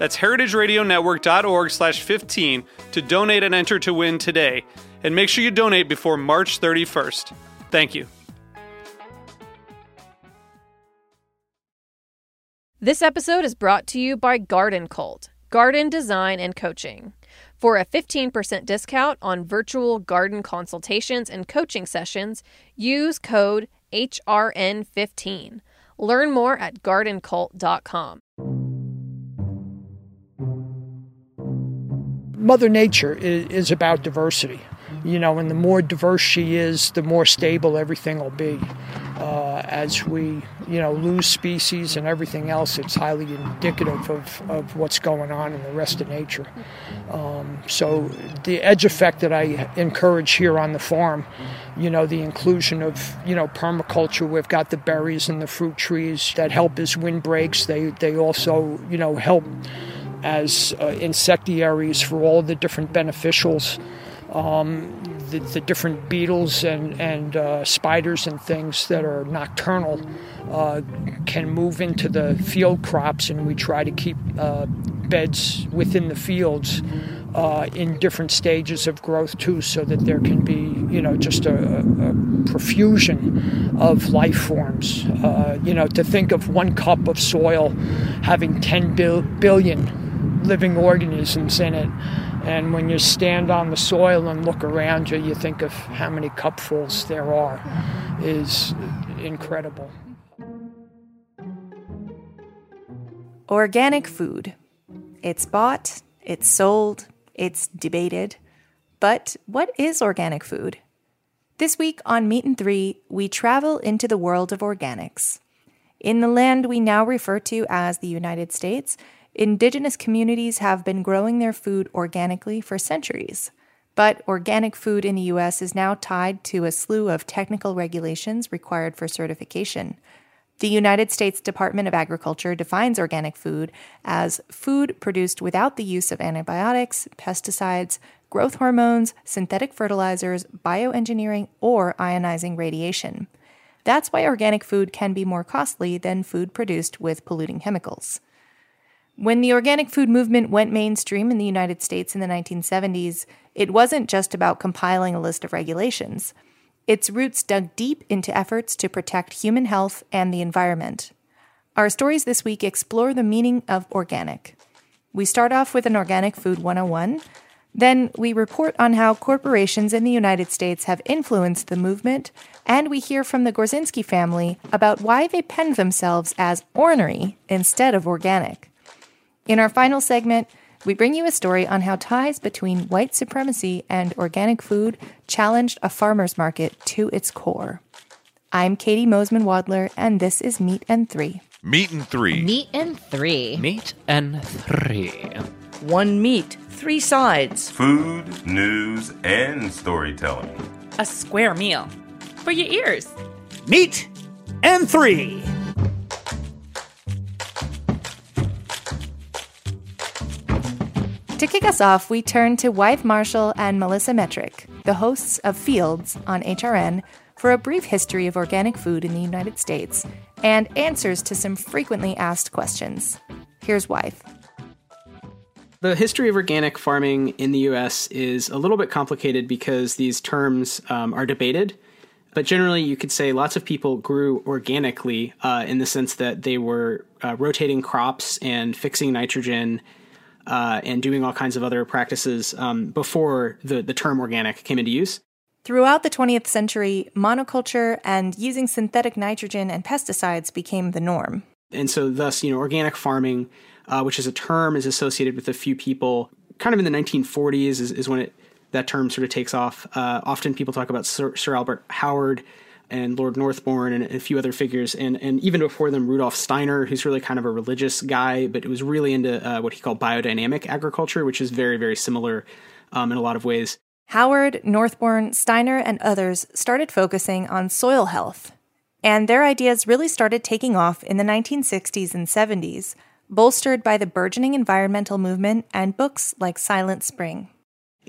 That's heritageradionetwork.org slash 15 to donate and enter to win today. And make sure you donate before March 31st. Thank you. This episode is brought to you by Garden Cult, garden design and coaching. For a 15% discount on virtual garden consultations and coaching sessions, use code HRN15. Learn more at gardencult.com. Mother Nature is, is about diversity, you know, and the more diverse she is, the more stable everything will be. Uh, as we, you know, lose species and everything else, it's highly indicative of, of what's going on in the rest of nature. Um, so the edge effect that I encourage here on the farm, you know, the inclusion of, you know, permaculture. We've got the berries and the fruit trees that help as wind breaks. They they also, you know, help as uh, insectaries for all the different beneficials. Um, the, the, different beetles and, and uh, spiders and things that are nocturnal uh, can move into the field crops, and we try to keep uh, beds within the fields uh, in different stages of growth too, so that there can be you know just a, a profusion of life forms. Uh, you know, to think of one cup of soil having 10 bil- billion living organisms in it. And when you stand on the soil and look around you, you think of how many cupfuls there are, is incredible. Organic food. It's bought, it's sold, it's debated. But what is organic food? This week on Meat and Three, we travel into the world of organics. In the land we now refer to as the United States, indigenous communities have been growing their food organically for centuries. But organic food in the US is now tied to a slew of technical regulations required for certification. The United States Department of Agriculture defines organic food as food produced without the use of antibiotics, pesticides, growth hormones, synthetic fertilizers, bioengineering, or ionizing radiation. That's why organic food can be more costly than food produced with polluting chemicals. When the organic food movement went mainstream in the United States in the 1970s, it wasn't just about compiling a list of regulations. Its roots dug deep into efforts to protect human health and the environment. Our stories this week explore the meaning of organic. We start off with an Organic Food 101. Then we report on how corporations in the United States have influenced the movement, and we hear from the Gorzynski family about why they penned themselves as ornery instead of organic. In our final segment, we bring you a story on how ties between white supremacy and organic food challenged a farmer's market to its core. I'm Katie Mosman Wadler, and this is Meat and Three. Meat and Three. Meat and Three. Meat and Three. One meat, three sides. Food, news, and storytelling. A square meal for your ears. Meat and Three. To kick us off, we turn to Wythe Marschall and Melissa Metrick, the hosts of Fields on HRN, for a brief history of organic food in the United States and answers to some frequently asked questions. Here's Wythe. The history of organic farming in the US is a little bit complicated because these terms um, are debated. But generally, you could say lots of people grew organically uh, in the sense that they were uh, rotating crops and fixing nitrogen uh, and doing all kinds of other practices um, before the, the term organic came into use. Throughout the 20th century, monoculture and using synthetic nitrogen and pesticides became the norm. And so, thus, you know, organic farming, uh, which is a term, is associated with a few people. Kind of in the 1940s is, is when it that term sort of takes off. Uh, often people talk about Sir, Sir, Albert Howard and Lord Northbourne and a few other figures, and and even before them, Rudolf Steiner, who's really kind of a religious guy, but was really into uh, what he called biodynamic agriculture, which is very very similar um, in a lot of ways. Howard, Northbourne, Steiner, and others started focusing on soil health, and their ideas really started taking off in the 1960s and 70s, bolstered by the burgeoning environmental movement and books like Silent Spring.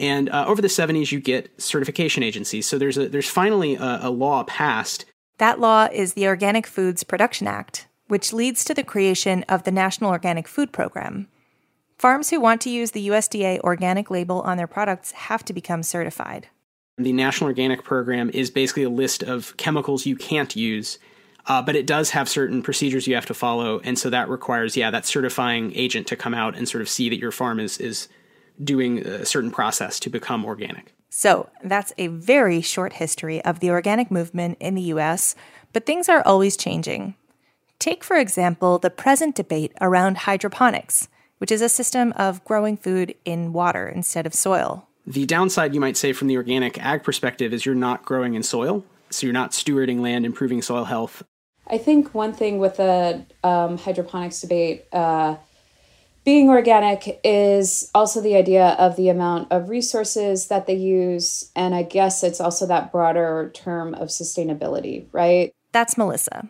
And uh, over the 70s, you get certification agencies. So there's a, there's finally a, a law passed. That law is the Organic Foods Production Act, which leads to the creation of the National Organic Food Program. Farms who want to use the USDA organic label on their products have to become certified. The National Organic Program is basically a list of chemicals you can't use, uh, but it does have certain procedures you have to follow, and so that requires, yeah, that certifying agent to come out and sort of see that your farm is is doing a certain process to become organic. So, that's a very short history of the organic movement in the US, but things are always changing. Take, for example, the present debate around hydroponics, which is a system of growing food in water instead of soil. The downside, you might say, from the organic ag perspective, is you're not growing in soil. So you're not stewarding land, improving soil health. I think one thing with the um, hydroponics debate, uh, being organic is also the idea of the amount of resources that they use. And I guess it's also that broader term of sustainability, right? That's Melissa.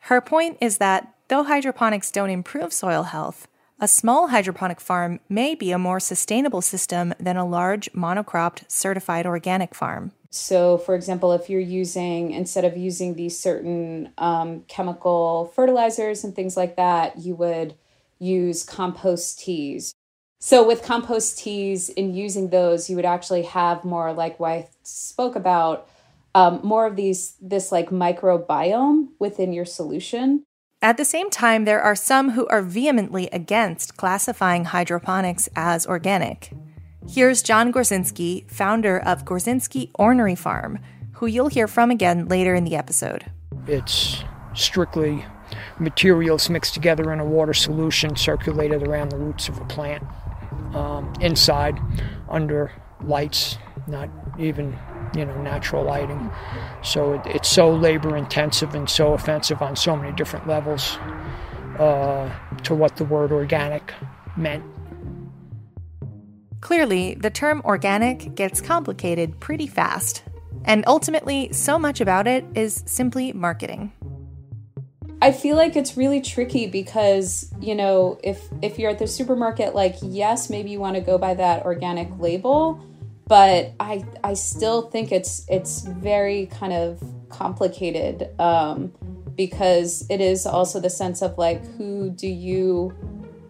Her point is that though hydroponics don't improve soil health, a small hydroponic farm may be a more sustainable system than a large monocropped certified organic farm. So, for example, if you're using, instead of using these certain um, chemical fertilizers and things like that, you would use compost teas. So with compost teas in using those, you would actually have more like what I spoke about, um, more of these this like microbiome within your solution. At the same time, there are some who are vehemently against classifying hydroponics as organic. Here's John Gorzynski, founder of Gorzynski Ornery Farm, who you'll hear from again later in the episode. It's strictly materials mixed together in a water solution circulated around the roots of a plant um, inside under lights, not even you know natural lighting. So it, it's so labor intensive and so offensive on so many different levels uh, to what the word organic meant. Clearly, the term organic gets complicated pretty fast, and ultimately, so much about it is simply marketing. I feel like it's really tricky because, you know, if if you're at the supermarket like yes, maybe you want to go by that organic label, but I I still think it's it's very kind of complicated um because it is also the sense of like who do you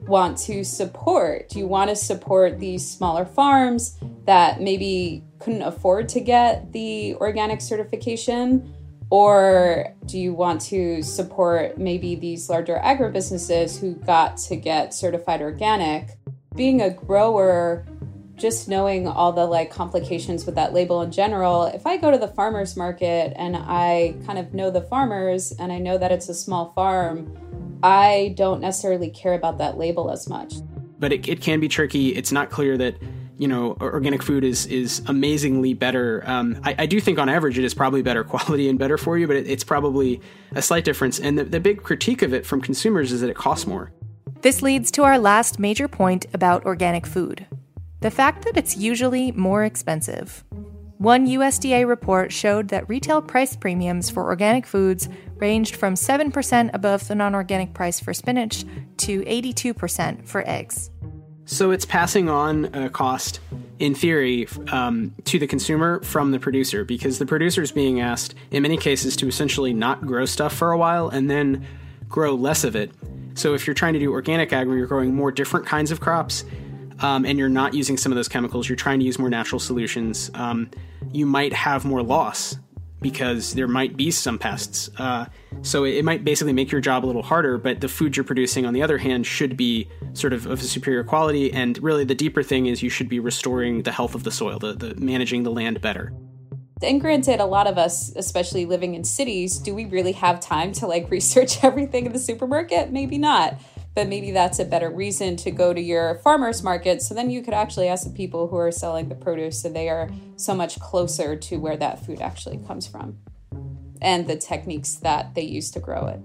want to support? Do you want to support these smaller farms that maybe couldn't afford to get the organic certification? Or do you want to support maybe these larger agribusinesses who got to get certified organic? Being a grower, just knowing all the like complications with that label in general, if I go to the farmers market and I kind of know the farmers and I know that it's a small farm, I don't necessarily care about that label as much. But it, it can be tricky. It's not clear that you know organic food is is amazingly better. Um, I, I, do think on average it is probably better quality and better for you, but it, it's probably a slight difference. And the, the big critique of it from consumers is that it costs more. This leads to our last major point about organic food the fact that it's usually more expensive. One USDA report showed that retail price premiums for organic foods ranged from 7% above the non organic price for spinach to 82% for eggs. So it's passing on a cost, in theory, um, to the consumer from the producer because the producer is being asked, in many cases, to essentially not grow stuff for a while and then grow less of it. So if you're trying to do organic ag where you're growing more different kinds of crops um, and you're not using some of those chemicals, you're trying to use more natural solutions, um, you might have more loss because there might be some pests. Uh, so it, might basically make your job a little harder, but the food you're producing, on the other hand, should be sort of of a superior quality. And really, the deeper thing is you should be restoring the health of the soil, the, the managing the land better. And granted, a lot of us, especially living in cities, do we really have time to like research everything in the supermarket? Maybe not. But maybe that's a better reason to go to your farmer's market. So then you could actually ask the people who are selling the produce so they are so much closer to where that food actually comes from and the techniques that they use to grow it.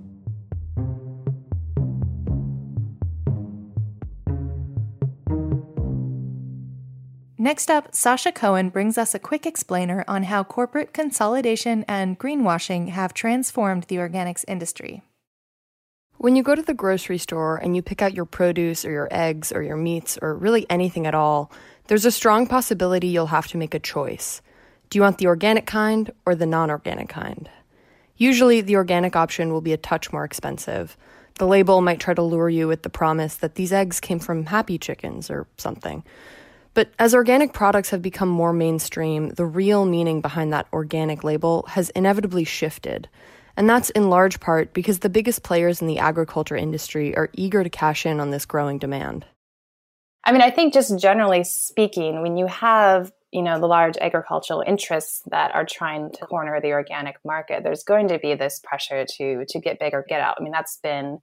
Next up, Sasha Cohen brings us a quick explainer on how corporate consolidation and greenwashing have transformed the organics industry. When you go to the grocery store and you pick out your produce or your eggs or your meats or really anything at all, there's a strong possibility you'll have to make a choice. Do you want the organic kind or the non organic kind? Usually, the organic option will be a touch more expensive. The label might try to lure you with the promise that these eggs came from happy chickens or something. But as organic products have become more mainstream, the real meaning behind that organic label has inevitably shifted. And that's in large part because the biggest players in the agriculture industry are eager to cash in on this growing demand. I mean, I think just generally speaking, when you have you know the large agricultural interests that are trying to corner the organic market there's going to be this pressure to to get big or get out i mean that's been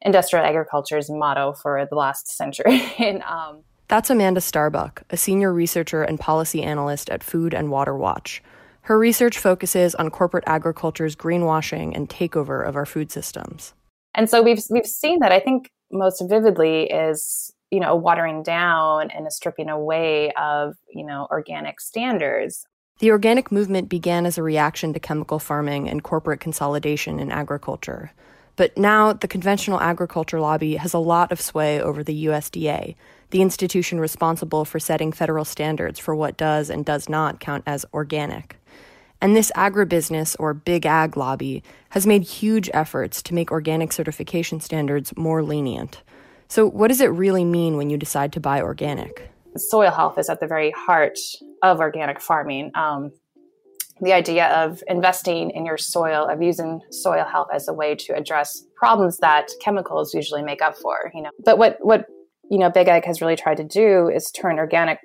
industrial agriculture's motto for the last century and um, that's Amanda Starbuck, a senior researcher and policy analyst at Food and Water Watch. Her research focuses on corporate agriculture's greenwashing and takeover of our food systems. And so we've we've seen that I think most vividly is you know a watering down and a stripping away of you know organic standards. The organic movement began as a reaction to chemical farming and corporate consolidation in agriculture. But now the conventional agriculture lobby has a lot of sway over the USDA, the institution responsible for setting federal standards for what does and does not count as organic. And this agribusiness or big ag lobby has made huge efforts to make organic certification standards more lenient. So, what does it really mean when you decide to buy organic? Soil health is at the very heart of organic farming. Um, the idea of investing in your soil, of using soil health as a way to address problems that chemicals usually make up for, you know. But what what you know, Big Ag has really tried to do is turn organic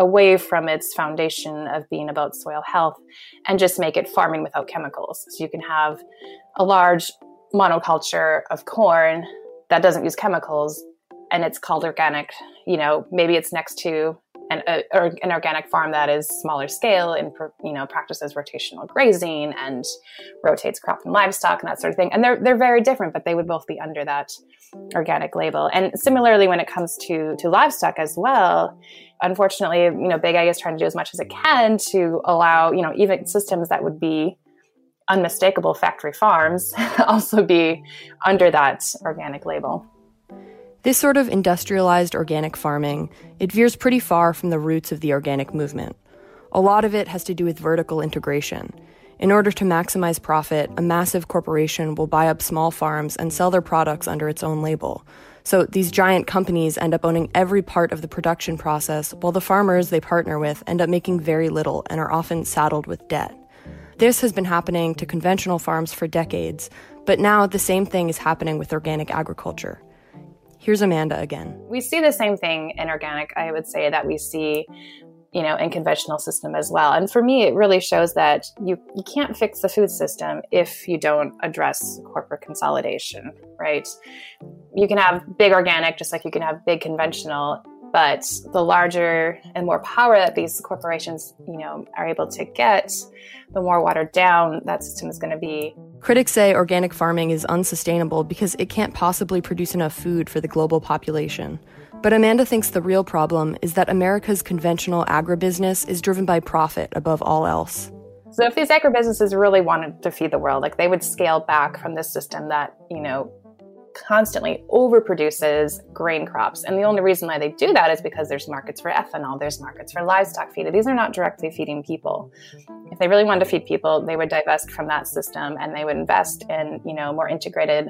away from its foundation of being about soil health and just make it farming without chemicals. So you can have a large monoculture of corn that doesn't use chemicals and it's called organic. You know, maybe it's next to a, an organic farm that is smaller scale and you know practices rotational grazing and rotates crop and livestock and that sort of thing. And they're they're very different, but they would both be under that organic label. And similarly, when it comes to to livestock as well, unfortunately, you know, Big Ag is trying to do as much as it can to allow you know even systems that would be unmistakable factory farms also be under that organic label. This sort of industrialized organic farming, it veers pretty far from the roots of the organic movement. A lot of it has to do with vertical integration. In order to maximize profit, a massive corporation will buy up small farms and sell their products under its own label. So these giant companies end up owning every part of the production process, while the farmers they partner with end up making very little and are often saddled with debt. This has been happening to conventional farms for decades, but now the same thing is happening with organic agriculture. Here's Amanda again. We see the same thing in organic, I would say, that we see you know, in conventional system as well. And for me, it really shows that you, you can't fix the food system if you don't address corporate consolidation, right? You can have big organic just like you can have big conventional, but the larger and more power that these corporations, you know, are able to get, the more watered down that system is going to be. Critics say organic farming is unsustainable because it can't possibly produce enough food for the global population. But Amanda thinks the real problem is that America's conventional agribusiness is driven by profit above all else. So if these agribusinesses really wanted to feed the world, like they would scale back from this system that, you know, constantly overproduces grain crops. And the only reason why they do that is because there's markets for ethanol, there's markets for livestock feed. These are not directly feeding people. If they really wanted to feed people, they would divest from that system and they would invest in, you know, more integrated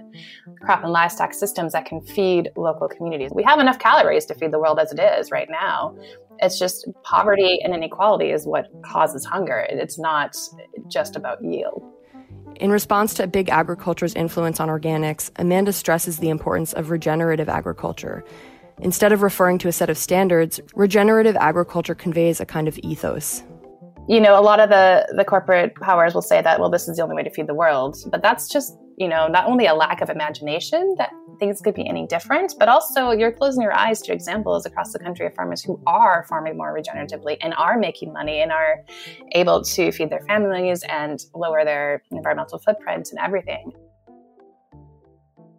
crop and livestock systems that can feed local communities. We have enough calories to feed the world as it is right now. It's just poverty and inequality is what causes hunger. It's not just about yield. In response to big agriculture's influence on organics, Amanda stresses the importance of regenerative agriculture. Instead of referring to a set of standards, regenerative agriculture conveys a kind of ethos. you know, a lot of the the corporate powers will say that well, this is the only way to feed the world, but that's just you know not only a lack of imagination that things could be any different, but also you're closing your eyes to examples across the country of farmers who are farming more regeneratively and are making money and are able to feed their families and lower their environmental footprint and everything.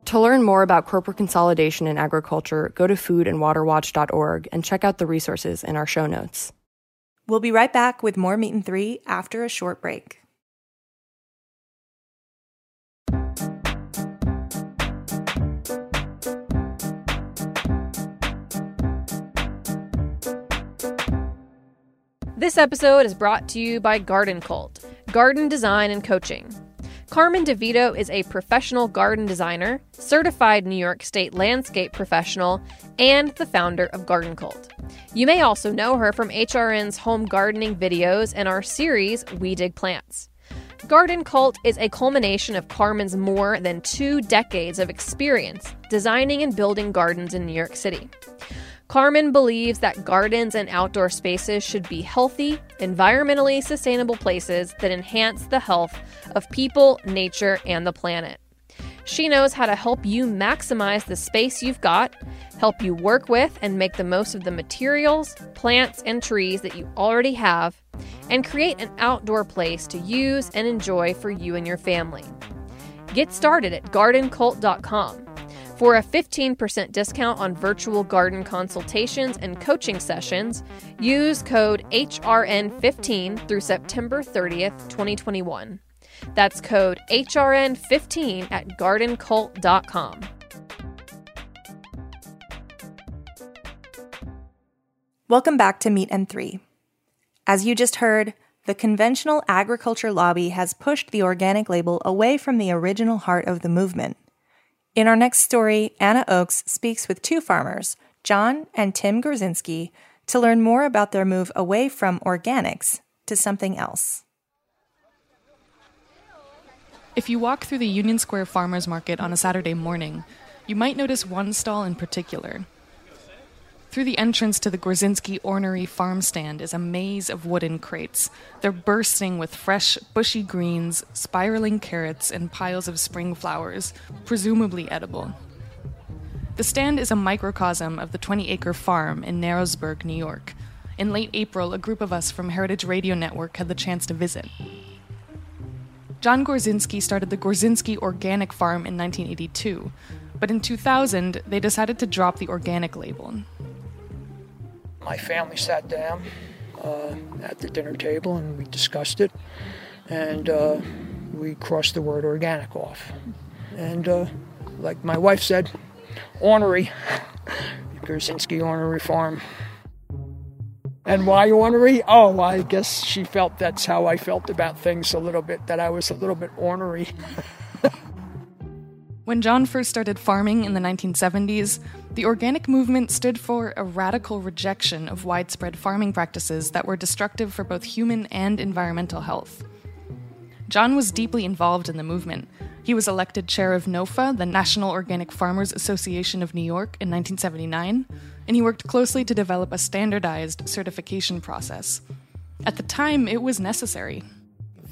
To learn more about corporate consolidation in agriculture, go to foodandwaterwatch.org and check out the resources in our show notes. We'll be right back with more Meat and Three after a short break. This episode is brought to you by Garden Cult, garden design and coaching. Carmen DeVito is a professional garden designer, certified New York State landscape professional, and the founder of Garden Cult. You may also know her from HRN's home gardening videos and our series, We Dig Plants. Garden Cult is a culmination of Carmen's more than two decades of experience designing and building gardens in New York City. Carmen believes that gardens and outdoor spaces should be healthy, environmentally sustainable places that enhance the health of people, nature, and the planet. She knows how to help you maximize the space you've got, help you work with and make the most of the materials, plants, and trees that you already have, and create an outdoor place to use and enjoy for you and your family. Get started at gardencult.com. For a 15% discount on virtual garden consultations and coaching sessions, use code HRN15 through September 30th, 2021. That's code HRN15 at gardencult.com. Welcome back to Meat and Three. As you just heard, the conventional agriculture lobby has pushed the organic label away from the original heart of the movement. In our next story, Anna Oakes speaks with two farmers, John and Tim Gorzynski, to learn more about their move away from organics to something else. If you walk through the Union Square Farmers Market on a Saturday morning, you might notice one stall in particular. Through the entrance to the Gorzynski Ornery farm stand is a maze of wooden crates. They're bursting with fresh, bushy greens, spiraling carrots, and piles of spring flowers, presumably edible. The stand is a microcosm of the 20 acre farm in Narrowsburg, New York. In late April, a group of us from Heritage Radio Network had the chance to visit. John Gorzynski started the Gorzynski Organic Farm in 1982, but in 2000, they decided to drop the organic label. My family sat down uh, at the dinner table and we discussed it, and uh, we crossed the word organic off. And uh, like my wife said, ornery, Gorzynski Ornery Farm. And why ornery? Oh, I guess she felt that's how I felt about things a little bit, that I was a little bit ornery. When John first started farming in the 1970s, the organic movement stood for a radical rejection of widespread farming practices that were destructive for both human and environmental health. John was deeply involved in the movement. He was elected chair of NOFA, the National Organic Farmers Association of New York, in 1979, and he worked closely to develop a standardized certification process. At the time, it was necessary.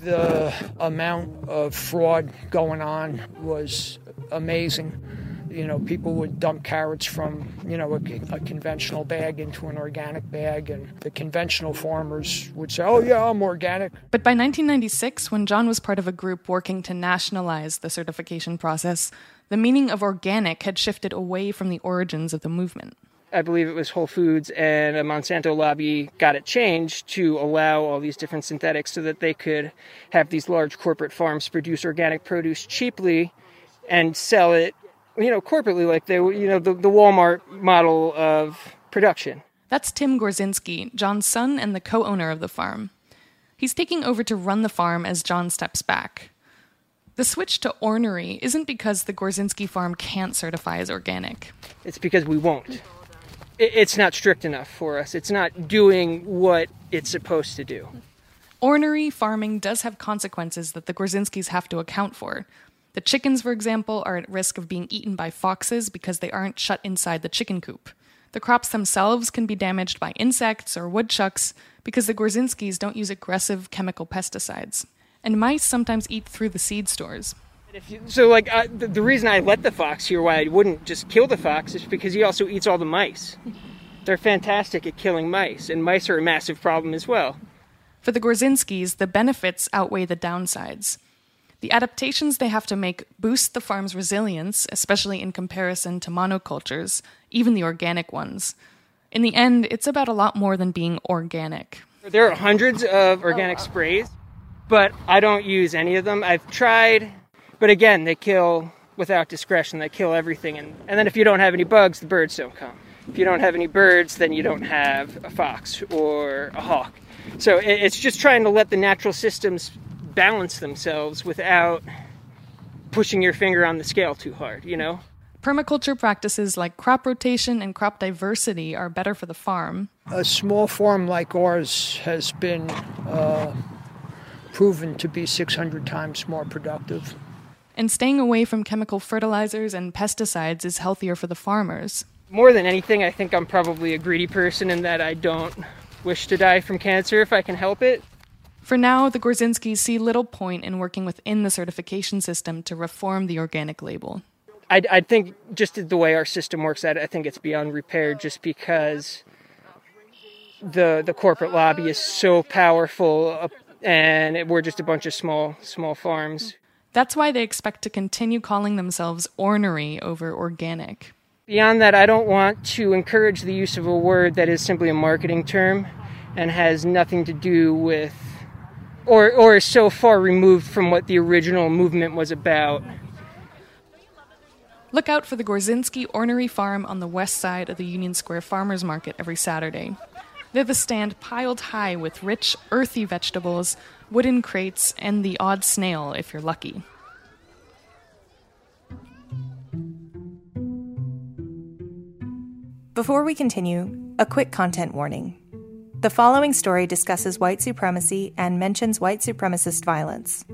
The amount of fraud going on was amazing. You know, people would dump carrots from, you know, a, a, conventional bag into an organic bag, and the conventional farmers would say, oh, yeah, I'm organic. But by 1996, when John was part of a group working to nationalize the certification process, the meaning of organic had shifted away from the origins of the movement. I believe it was Whole Foods and a Monsanto lobby got it changed to allow all these different synthetics so that they could have these large corporate farms produce organic produce cheaply and sell it, you know, corporately, like they, you know, the, the Walmart model of production. That's Tim Gorzynski, John's son and the co owner of the farm. He's taking over to run the farm as John steps back. The switch to ornery isn't because the Gorzynski farm can't certify as organic. It's because we won't. It's not strict enough for us. It's not doing what it's supposed to do. Ornery farming does have consequences that the Gorzynskis have to account for, the chickens, for example, are at risk of being eaten by foxes because they aren't shut inside the chicken coop. The crops themselves can be damaged by insects or woodchucks because the Gorzynskis don't use aggressive chemical pesticides. And mice sometimes eat through the seed stores. You, so, like, uh, the, the, reason I let the fox here, why I wouldn't just kill the fox, is because he also eats all the mice. They're fantastic at killing mice, and mice are a massive problem as well. For the Gorzynskis, the benefits outweigh the downsides. The adaptations they have to make boost the farm's resilience, especially in comparison to monocultures, even the organic ones. In the end, it's about a lot more than being organic. There are hundreds of organic sprays, but I don't use any of them. I've tried, but again, they kill without discretion. They kill everything. And, and then if you don't have any bugs, the birds don't come. If you don't have any birds, then you don't have a fox or a hawk. So it's just trying to let the natural systems balance themselves without pushing your finger on the scale too hard, you know? Permaculture practices like crop rotation and crop diversity are better for the farm. A small farm like ours has been uh, proven to be 600 times more productive. And staying away from chemical fertilizers and pesticides is healthier for the farmers. More than anything, I think I'm probably a greedy person in that I don't wish to die from cancer if I can help it. For now, the Gorzynskis see little point in working within the certification system to reform the organic label. I, I think just the way our system works, I, I think it's beyond repair just because the the corporate lobby is so powerful uh, and we're just a bunch of small small farms. That's why they expect to continue calling themselves ornery over organic. Beyond that, I don't want to encourage the use of a word that is simply a marketing term and has nothing to do with or or is so far removed from what the original movement was about. Look out for the Gorzynski Ornery Farm on the west side of the Union Square Farmers Market every Saturday. They're the stand piled high with rich, earthy vegetables, wooden crates, and the odd snail if you're lucky. Before we continue, a quick content warning. The following story discusses white supremacy and mentions white supremacist violence.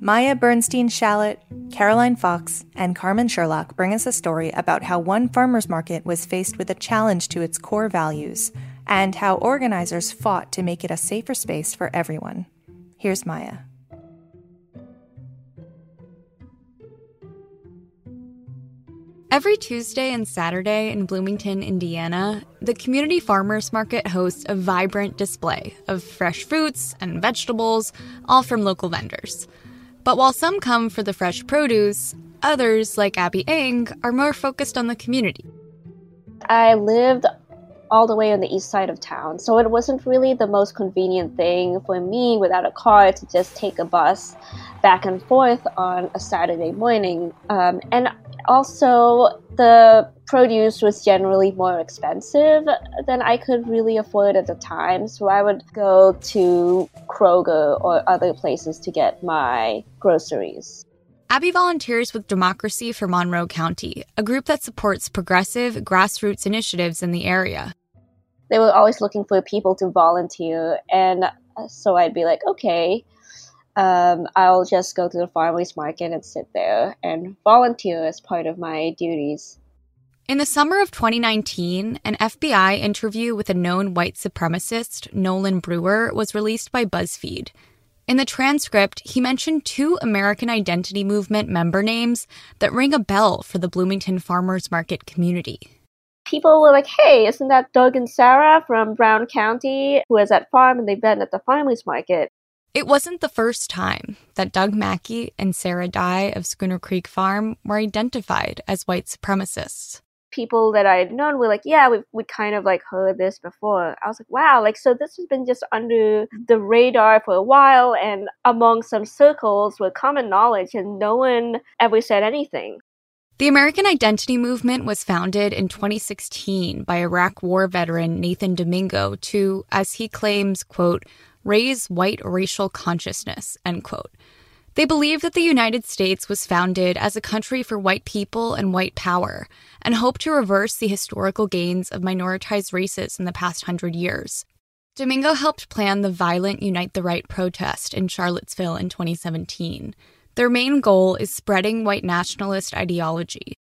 Maya Bernstein Shallot, Caroline Fox, and Carmen Sherlock bring us a story about how one farmer's market was faced with a challenge to its core values and how organizers fought to make it a safer space for everyone. Here's Maya. Every Tuesday and Saturday in Bloomington, Indiana, the Community Farmers Market hosts a vibrant display of fresh fruits and vegetables, all from local vendors. But while some come for the fresh produce, others, like Abby Eng, are more focused on the community. I lived all the way on the east side of town, so it wasn't really the most convenient thing for me without a car to just take a bus back and forth on a Saturday morning. Um, and also, the produce was generally more expensive than I could really afford at the time, so I would go to Kroger or other places to get my groceries. Abby volunteers with Democracy for Monroe County, a group that supports progressive grassroots initiatives in the area. They were always looking for people to volunteer, and so I'd be like, okay, um, I'll just go to the farmers market and sit there and volunteer as part of my duties. In the summer of 2019, an FBI interview with a known white supremacist, Nolan Brewer, was released by BuzzFeed. In the transcript, he mentioned two American Identity Movement member names that ring a bell for the Bloomington Farmers Market community. People were like, hey, isn't that Doug and Sarah from Brown County who has that farm and they've been at the farmers market? It wasn't the first time that Doug Mackey and Sarah Dye of Schooner Creek Farm were identified as white supremacists. People that I had known were like, yeah, we we kind of like heard this before. I was like, wow, like so this has been just under the radar for a while and among some circles with common knowledge and no one ever said anything. The American Identity Movement was founded in 2016 by Iraq War veteran Nathan Damigo to, as he claims, quote, raise white racial consciousness, end quote. They believe that the United States was founded as a country for white people and white power, and hope to reverse the historical gains of minoritized races in the past hundred years. Damigo helped plan the violent Unite the Right protest in Charlottesville in 2017. Their main goal is spreading white nationalist ideology.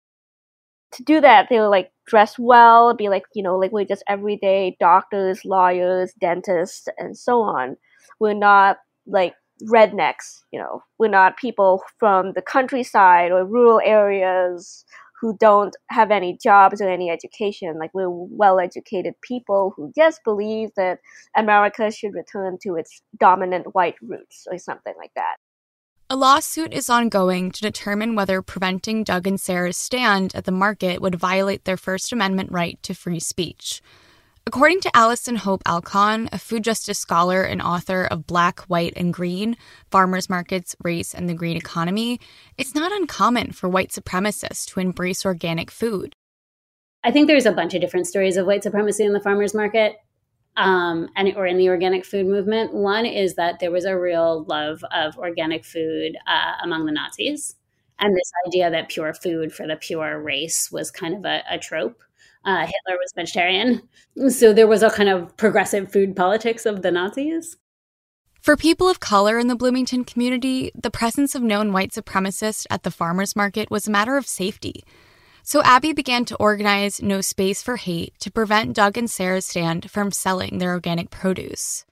To do that, they like dress well, be like, you know, like we're just everyday doctors, lawyers, dentists, and so on. We're not like rednecks, you know, we're not people from the countryside or rural areas who don't have any jobs or any education. Like we're well educated people who just believe that America should return to its dominant white roots or something like that. A lawsuit is ongoing to determine whether preventing Doug and Sarah's stand at the market would violate their First Amendment right to free speech. According to Alison Hope Alkon, a food justice scholar and author of Black, White, and Green Farmers Markets, Race, and the Green Economy, it's not uncommon for white supremacists to embrace organic food. I think there's a bunch of different stories of white supremacy in the farmers market um, and or in the organic food movement. One is that there was a real love of organic food uh, among the Nazis, and this idea that pure food for the pure race was kind of a, a trope. Uh, Hitler was vegetarian, so there was a kind of progressive food politics of the Nazis. For people of color in the Bloomington community, the presence of known white supremacists at the farmers market was a matter of safety. So Abby began to organize No Space for Hate to prevent Doug and Sarah's stand from selling their organic produce.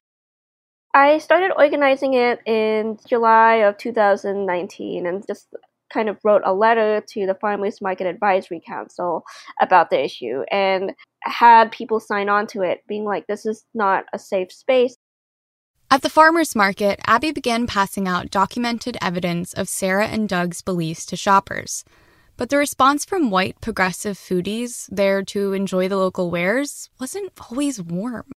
I started organizing it in July of 2019 and just kind of wrote a letter to the Farmers Market Advisory Council about the issue and had people sign on to it, being like, this is not a safe space. At the farmers market, Abby began passing out documented evidence of Sarah and Doug's beliefs to shoppers. But the response from white progressive foodies there to enjoy the local wares wasn't always warm.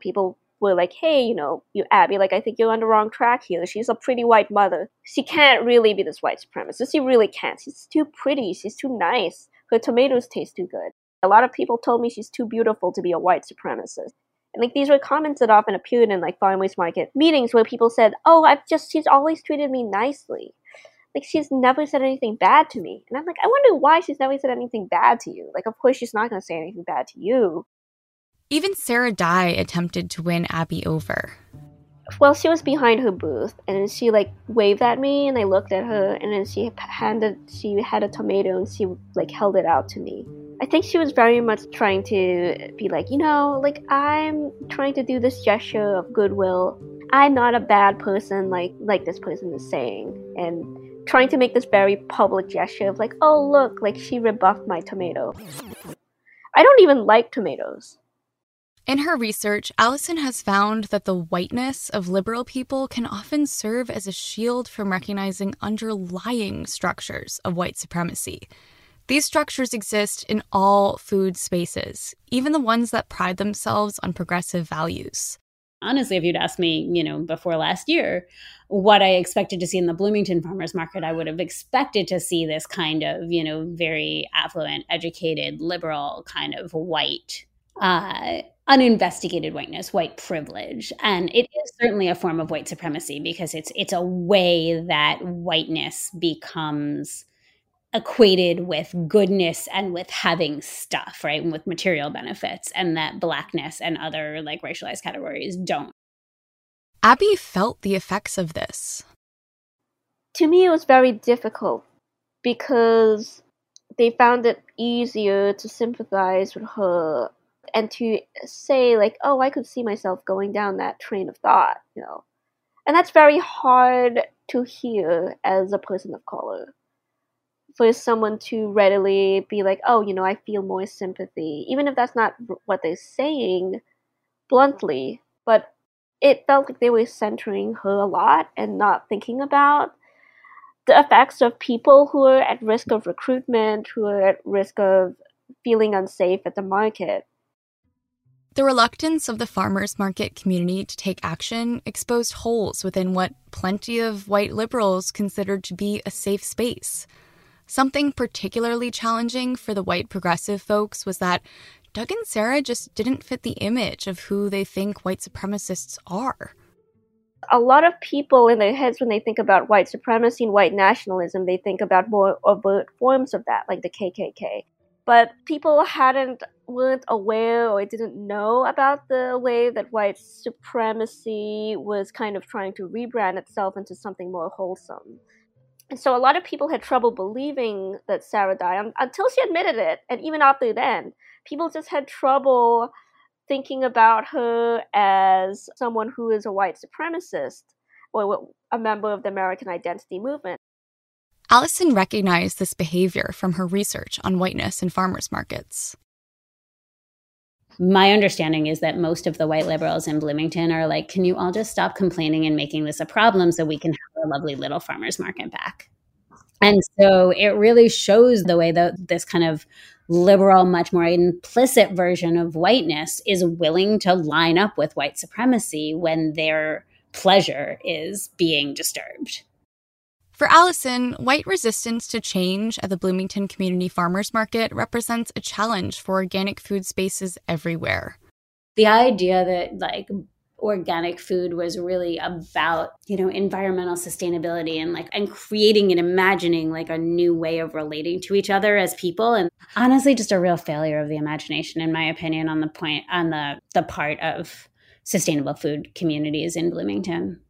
People were like, hey, you know, you Abby, like I think you're on the wrong track here. She's a pretty white mother. She can't really be this white supremacist. She really can't. She's too pretty. She's too nice. Her tomatoes taste too good. A lot of people told me she's too beautiful to be a white supremacist. And like these were comments that often appeared in like farmers market meetings where people said, "Oh, I've just she's always treated me nicely." Like she's never said anything bad to me. And I'm like, I wonder why she's never said anything bad to you. Like, of course she's not going to say anything bad to you. Even Sarah Dye attempted to win Abby over. Well, she was behind her booth, and she like waved at me, and I looked at her, and then she handed, she had a tomato, and she like held it out to me. I think she was very much trying to be like, you know, like I'm trying to do this gesture of goodwill. I'm not a bad person, like like this person is saying, and trying to make this very public gesture of like, oh look, like she rebuffed my tomato. I don't even like tomatoes. In her research, Alison has found that the whiteness of liberal people can often serve as a shield from recognizing underlying structures of white supremacy. These structures exist in all food spaces, even the ones that pride themselves on progressive values honestly, if you'd asked me, you know, before last year, what I expected to see in the Bloomington farmers market, I would have expected to see this kind of, you know, very affluent, educated, liberal kind of white, uh, uninvestigated whiteness, white privilege, and it is certainly a form of white supremacy because it's it's a way that whiteness becomes equated with goodness and with having stuff, right? And with material benefits, and that blackness and other like racialized categories don't. Abby felt the effects of this. To me, it was very difficult because they found it easier to sympathize with her and to say, like, oh, I could see myself going down that train of thought, you know. And that's very hard to hear as a person of color for someone to readily be like, oh, you know, I feel more sympathy, even if that's not what they're saying bluntly, but it felt like they were centering her a lot and not thinking about the effects of people who are at risk of recruitment, who are at risk of feeling unsafe at the market. The reluctance of the farmers market community to take action exposed holes within what plenty of white liberals considered to be a safe space. Something particularly challenging for the white progressive folks was that Doug and Sarah just didn't fit the image of who they think white supremacists are. A lot of people in their heads, when they think about white supremacy and white nationalism, they think about more overt forms of that, like the KKK. But people hadn't weren't aware or didn't know about the way that white supremacy was kind of trying to rebrand itself into something more wholesome And so a lot of people had trouble believing that Sarah died until she admitted it. And even after then, people just had trouble thinking about her as someone who is a white supremacist or a member of the American identity movement. Alison recognized this behavior from her research on whiteness in farmers markets. My understanding is that most of the white liberals in Bloomington are like, can you all just stop complaining and making this a problem so we can have our lovely little farmers market back? And so it really shows the way that this kind of liberal, much more implicit version of whiteness is willing to line up with white supremacy when their pleasure is being disturbed. For Alison, white resistance to change at the Bloomington Community Farmers Market represents a challenge for organic food spaces everywhere. The idea that, like, organic food was really about you know environmental sustainability and like and creating and imagining like a new way of relating to each other as people and honestly just a real failure of the imagination in my opinion on the point on the the part of sustainable food communities in Bloomington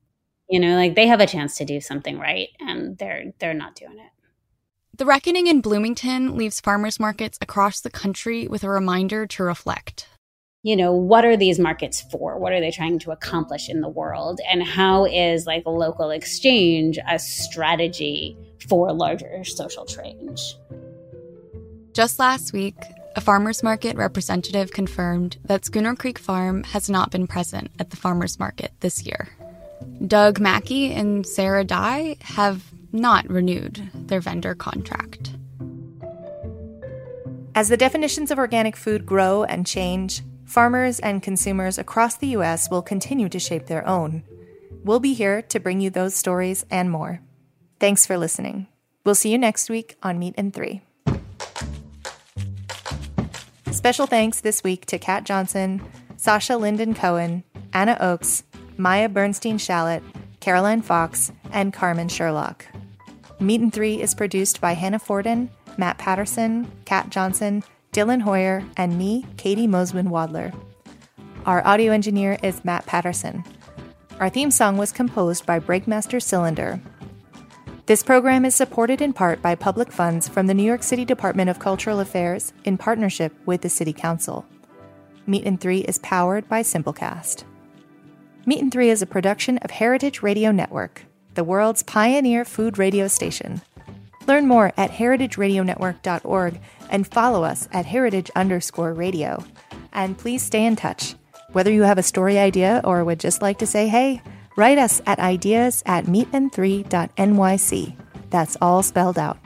you know like they have a chance to do something right and they're they're not doing it. The reckoning in bloomington leaves farmers markets across the country with a reminder to reflect. You know what are these markets for? What are they trying to accomplish in the world? And how is like local exchange a strategy for larger social change? Just last week a farmers market representative confirmed that schooner creek farm has not been present at the farmers market this year Doug Mackey and Sarah Dye have not renewed their vendor contract. As the definitions of organic food grow and change, farmers and consumers across the U.S. will continue to shape their own. We'll be here to bring you those stories and more. Thanks for listening. We'll see you next week on Meat and Three. Special thanks this week to Kat Johnson, Sasha Linden Cohen, Anna Oakes, Maya Bernstein Shallot, Caroline Fox, and Carmen Sherlock. Meat and Three is produced by Hannah Forden, Matt Patterson, Kat Johnson, Dylan Hoyer, and me, Katie Mosman Wadler. Our audio engineer is Matt Patterson. Our theme song was composed by Breakmaster Cylinder. This program is supported in part by public funds from the New York City Department of Cultural Affairs in partnership with the City Council. Meat and Three is powered by Simplecast. Meat and Three is a production of Heritage Radio Network, the world's pioneer food radio station. Learn more at heritageradionetwork.org and follow us at heritage underscore radio. And please stay in touch. Whether you have a story idea or would just like to say hey, write us at ideas at meatandthree.nyc. That's all spelled out.